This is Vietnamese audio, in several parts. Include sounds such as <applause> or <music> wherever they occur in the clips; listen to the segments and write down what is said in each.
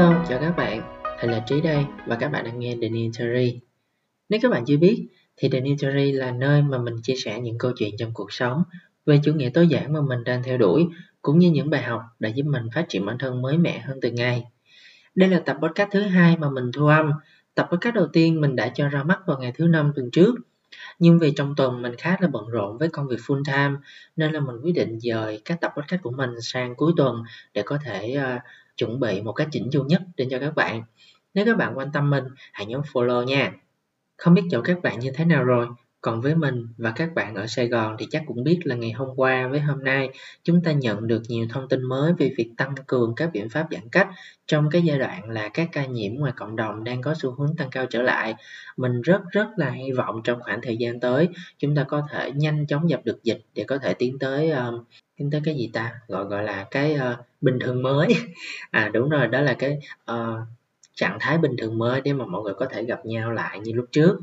Hello, chào các bạn. Thành là Trí đây và các bạn đang nghe The New Theory. Nếu các bạn chưa biết thì The New Theory là nơi mà mình chia sẻ những câu chuyện trong cuộc sống về chủ nghĩa tối giản mà mình đang theo đuổi cũng như những bài học đã giúp mình phát triển bản thân mới mẻ hơn từng ngày. Đây là tập podcast thứ hai mà mình thu âm. Tập podcast đầu tiên mình đã cho ra mắt vào ngày thứ năm tuần trước. Nhưng vì trong tuần mình khá là bận rộn với công việc full time nên là mình quyết định dời các tập podcast của mình sang cuối tuần để có thể uh, chuẩn bị một cách chỉnh chu nhất đến cho các bạn. Nếu các bạn quan tâm mình, hãy nhấn follow nha. Không biết chỗ các bạn như thế nào rồi, còn với mình và các bạn ở Sài Gòn thì chắc cũng biết là ngày hôm qua với hôm nay chúng ta nhận được nhiều thông tin mới về việc tăng cường các biện pháp giãn cách trong cái giai đoạn là các ca nhiễm ngoài cộng đồng đang có xu hướng tăng cao trở lại. Mình rất rất là hy vọng trong khoảng thời gian tới chúng ta có thể nhanh chóng dập được dịch để có thể tiến tới um, tiến tới cái gì ta? Gọi gọi là cái uh, bình thường mới. <laughs> À đúng rồi đó là cái uh, trạng thái bình thường mới để mà mọi người có thể gặp nhau lại như lúc trước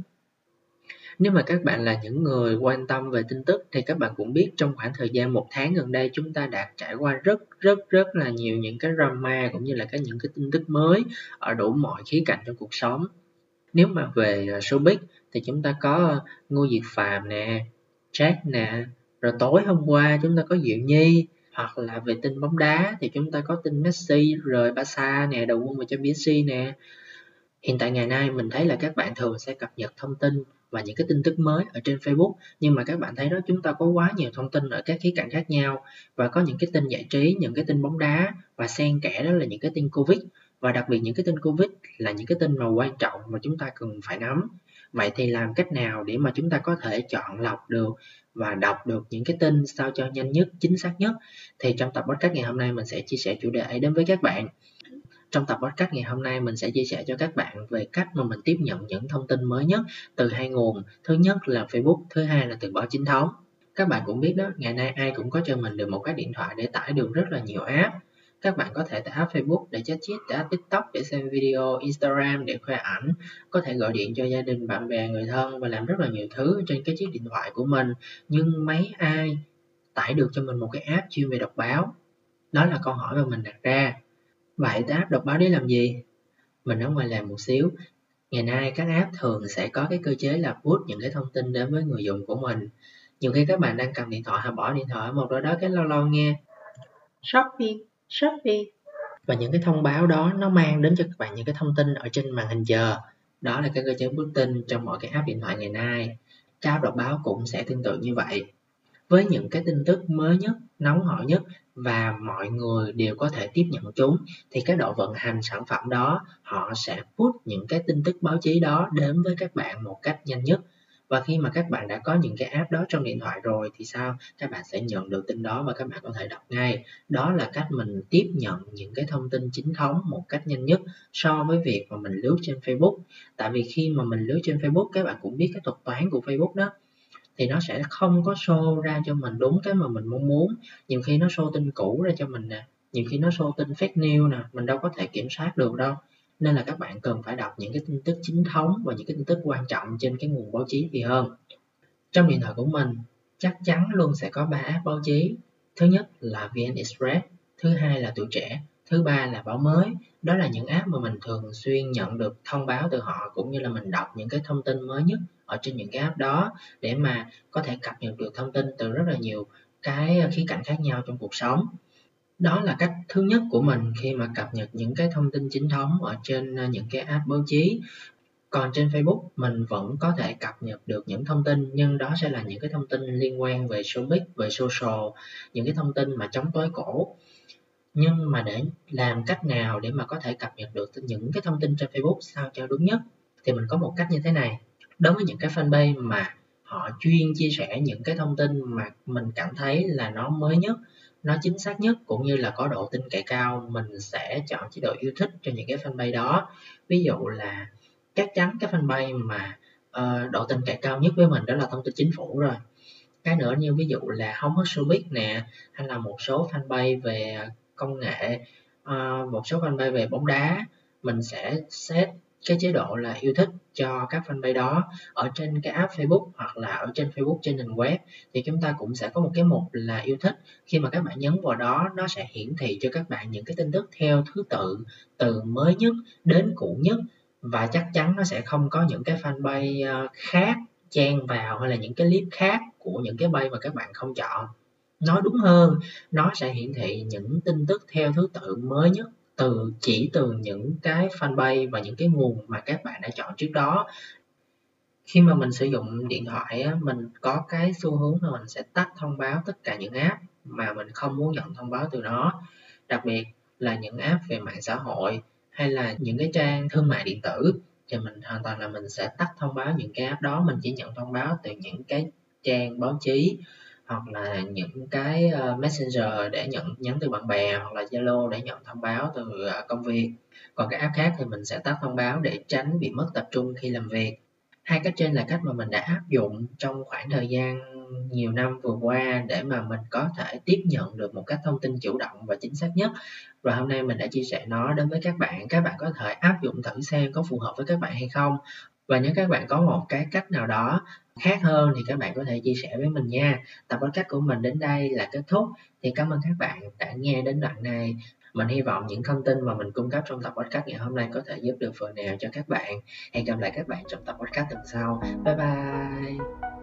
nếu mà các bạn là những người quan tâm về tin tức thì các bạn cũng biết trong khoảng thời gian một tháng gần đây chúng ta đã trải qua rất rất rất là nhiều những cái drama cũng như là cái những cái tin tức mới ở đủ mọi khía cạnh trong cuộc sống. Nếu mà về à, showbiz thì chúng ta có à, Ngô Diệt Phàm nè, Jack nè, rồi tối hôm qua chúng ta có Diệu Nhi hoặc là về tin bóng đá thì chúng ta có tin Messi rời Barca nè đầu quân về cho PSG nè. Hiện tại ngày nay mình thấy là các bạn thường sẽ cập nhật thông tin và những cái tin tức mới ở trên Facebook. Nhưng mà các bạn thấy đó, chúng ta có quá nhiều thông tin ở các khía cạnh khác nhau và có những cái tin giải trí, những cái tin bóng đá và xen kẽ đó là những cái tin Covid. Và đặc biệt những cái tin Covid là những cái tin mà quan trọng mà chúng ta cần phải nắm. Vậy thì làm cách nào để mà chúng ta có thể chọn lọc được và đọc được những cái tin sao cho nhanh nhất, chính xác nhất? Thì trong tập podcast ngày hôm nay mình sẽ chia sẻ chủ đề ấy đến với các bạn trong tập podcast ngày hôm nay mình sẽ chia sẻ cho các bạn về cách mà mình tiếp nhận những thông tin mới nhất từ hai nguồn thứ nhất là facebook thứ hai là từ báo chính thống các bạn cũng biết đó ngày nay ai cũng có cho mình được một cái điện thoại để tải được rất là nhiều app các bạn có thể tải app Facebook để chat chít, tải app TikTok để xem video, Instagram để khoe ảnh, có thể gọi điện cho gia đình, bạn bè, người thân và làm rất là nhiều thứ trên cái chiếc điện thoại của mình. Nhưng mấy ai tải được cho mình một cái app chuyên về đọc báo? Đó là câu hỏi mà mình đặt ra. Vậy cái app đọc báo để làm gì? Mình ở ngoài làm một xíu. Ngày nay các app thường sẽ có cái cơ chế là push những cái thông tin đến với người dùng của mình. Nhiều khi các bạn đang cầm điện thoại hay bỏ điện thoại ở một đâu đó cái lâu lâu nghe shopping Shopee và những cái thông báo đó nó mang đến cho các bạn những cái thông tin ở trên màn hình giờ đó là cái cơ chế bước tin trong mọi cái app điện thoại ngày nay các app đọc báo cũng sẽ tương tự như vậy với những cái tin tức mới nhất nóng hổi nhất và mọi người đều có thể tiếp nhận chúng, thì cái độ vận hành sản phẩm đó, họ sẽ put những cái tin tức báo chí đó đến với các bạn một cách nhanh nhất. Và khi mà các bạn đã có những cái app đó trong điện thoại rồi thì sao? Các bạn sẽ nhận được tin đó và các bạn có thể đọc ngay. Đó là cách mình tiếp nhận những cái thông tin chính thống một cách nhanh nhất so với việc mà mình lướt trên Facebook. Tại vì khi mà mình lướt trên Facebook, các bạn cũng biết cái thuật toán của Facebook đó thì nó sẽ không có show ra cho mình đúng cái mà mình mong muốn. Nhiều khi nó show tin cũ ra cho mình nè, nhiều khi nó show tin fake news nè, mình đâu có thể kiểm soát được đâu. Nên là các bạn cần phải đọc những cái tin tức chính thống và những cái tin tức quan trọng trên cái nguồn báo chí thì hơn. Trong điện thoại của mình, chắc chắn luôn sẽ có ba app báo chí. Thứ nhất là vn express, thứ hai là tuổi trẻ thứ ba là báo mới. Đó là những app mà mình thường xuyên nhận được thông báo từ họ cũng như là mình đọc những cái thông tin mới nhất ở trên những cái app đó để mà có thể cập nhật được thông tin từ rất là nhiều cái ờ, khía cạnh khác nhau trong cuộc sống. Đó là cách thứ nhất của mình khi mà cập nhật những cái thông tin chính thống ở trên ờ, những cái app báo chí. Còn trên Facebook mình vẫn có thể cập nhật được những thông tin nhưng đó sẽ là những cái thông tin liên quan về showbiz, về social, những cái thông tin mà chống tối cổ. Nhưng mà để làm cách nào để mà có thể cập nhật được những cái thông tin trên Facebook sao cho đúng nhất thì mình có một cách như thế này. Đối với những cái fanpage mà họ chuyên chia sẻ những cái thông tin mà mình cảm thấy là nó mới nhất nó chính xác nhất cũng như là có độ tin cậy cao mình sẽ chọn chế độ yêu thích cho những cái fanpage đó ví dụ là chắc chắn cái fanpage mà uh, độ tin cậy cao nhất với mình đó là thông tin chính phủ rồi cái nữa như ví dụ là không có showbiz nè hay là một số fanpage về công nghệ uh, một số fanpage về bóng đá mình sẽ set cái chế độ là yêu thích cho các fanpage đó ở trên cái app Facebook hoặc là ở trên Facebook trên nền web. Thì chúng ta cũng sẽ có một cái mục là yêu thích. Khi mà các bạn nhấn vào đó nó sẽ hiển thị cho các bạn những cái tin tức theo thứ tự từ mới nhất đến cũ nhất. Và chắc chắn nó sẽ không có những cái fanpage ờ, khác chen vào hay là những cái clip khác của những cái bay mà các bạn không chọn nói đúng hơn. Nó sẽ hiển thị những tin tức theo thứ tự mới nhất từ chỉ từ những cái fanpage và những cái nguồn mà các bạn đã chọn trước đó. Khi mà mình sử dụng điện thoại á, mình có cái xu hướng là mình sẽ tắt thông báo tất cả những app mà mình không muốn nhận thông báo từ nó. Đặc biệt là những app về mạng xã hội hay là những cái trang thương mại điện tử thì mình hoàn toàn là mình sẽ tắt thông báo những cái app đó. Mình chỉ nhận thông báo từ những cái trang báo chí hoặc là những cái ờ, messenger để nhận, nhắn từ bạn bè hoặc là zalo để nhận thông báo từ ờ, công việc. Còn các app khác thì mình sẽ tắt thông báo để tránh bị mất tập trung khi làm việc. Hai cách trên là cách mà mình đã áp dụng trong khoảng thời gian nhiều năm vừa qua để mà mình có thể tiếp nhận được một cách thông tin chủ động và chính xác nhất. Và hôm nay mình đã chia sẻ nó đến với các bạn. Các bạn có thể áp dụng thử xem có phù hợp với các bạn hay không và nếu các bạn có một cái cách nào đó khác hơn thì các bạn có thể chia sẻ với mình nha. Tập podcast của mình đến đây là kết thúc. Thì cảm ơn các bạn đã nghe đến đoạn này. Mình hy vọng những thông tin mà mình cung cấp trong tập podcast ngày hôm nay có thể giúp được phần nào cho các bạn. Hẹn gặp lại các bạn trong tập podcast tuần sau. Bye bye.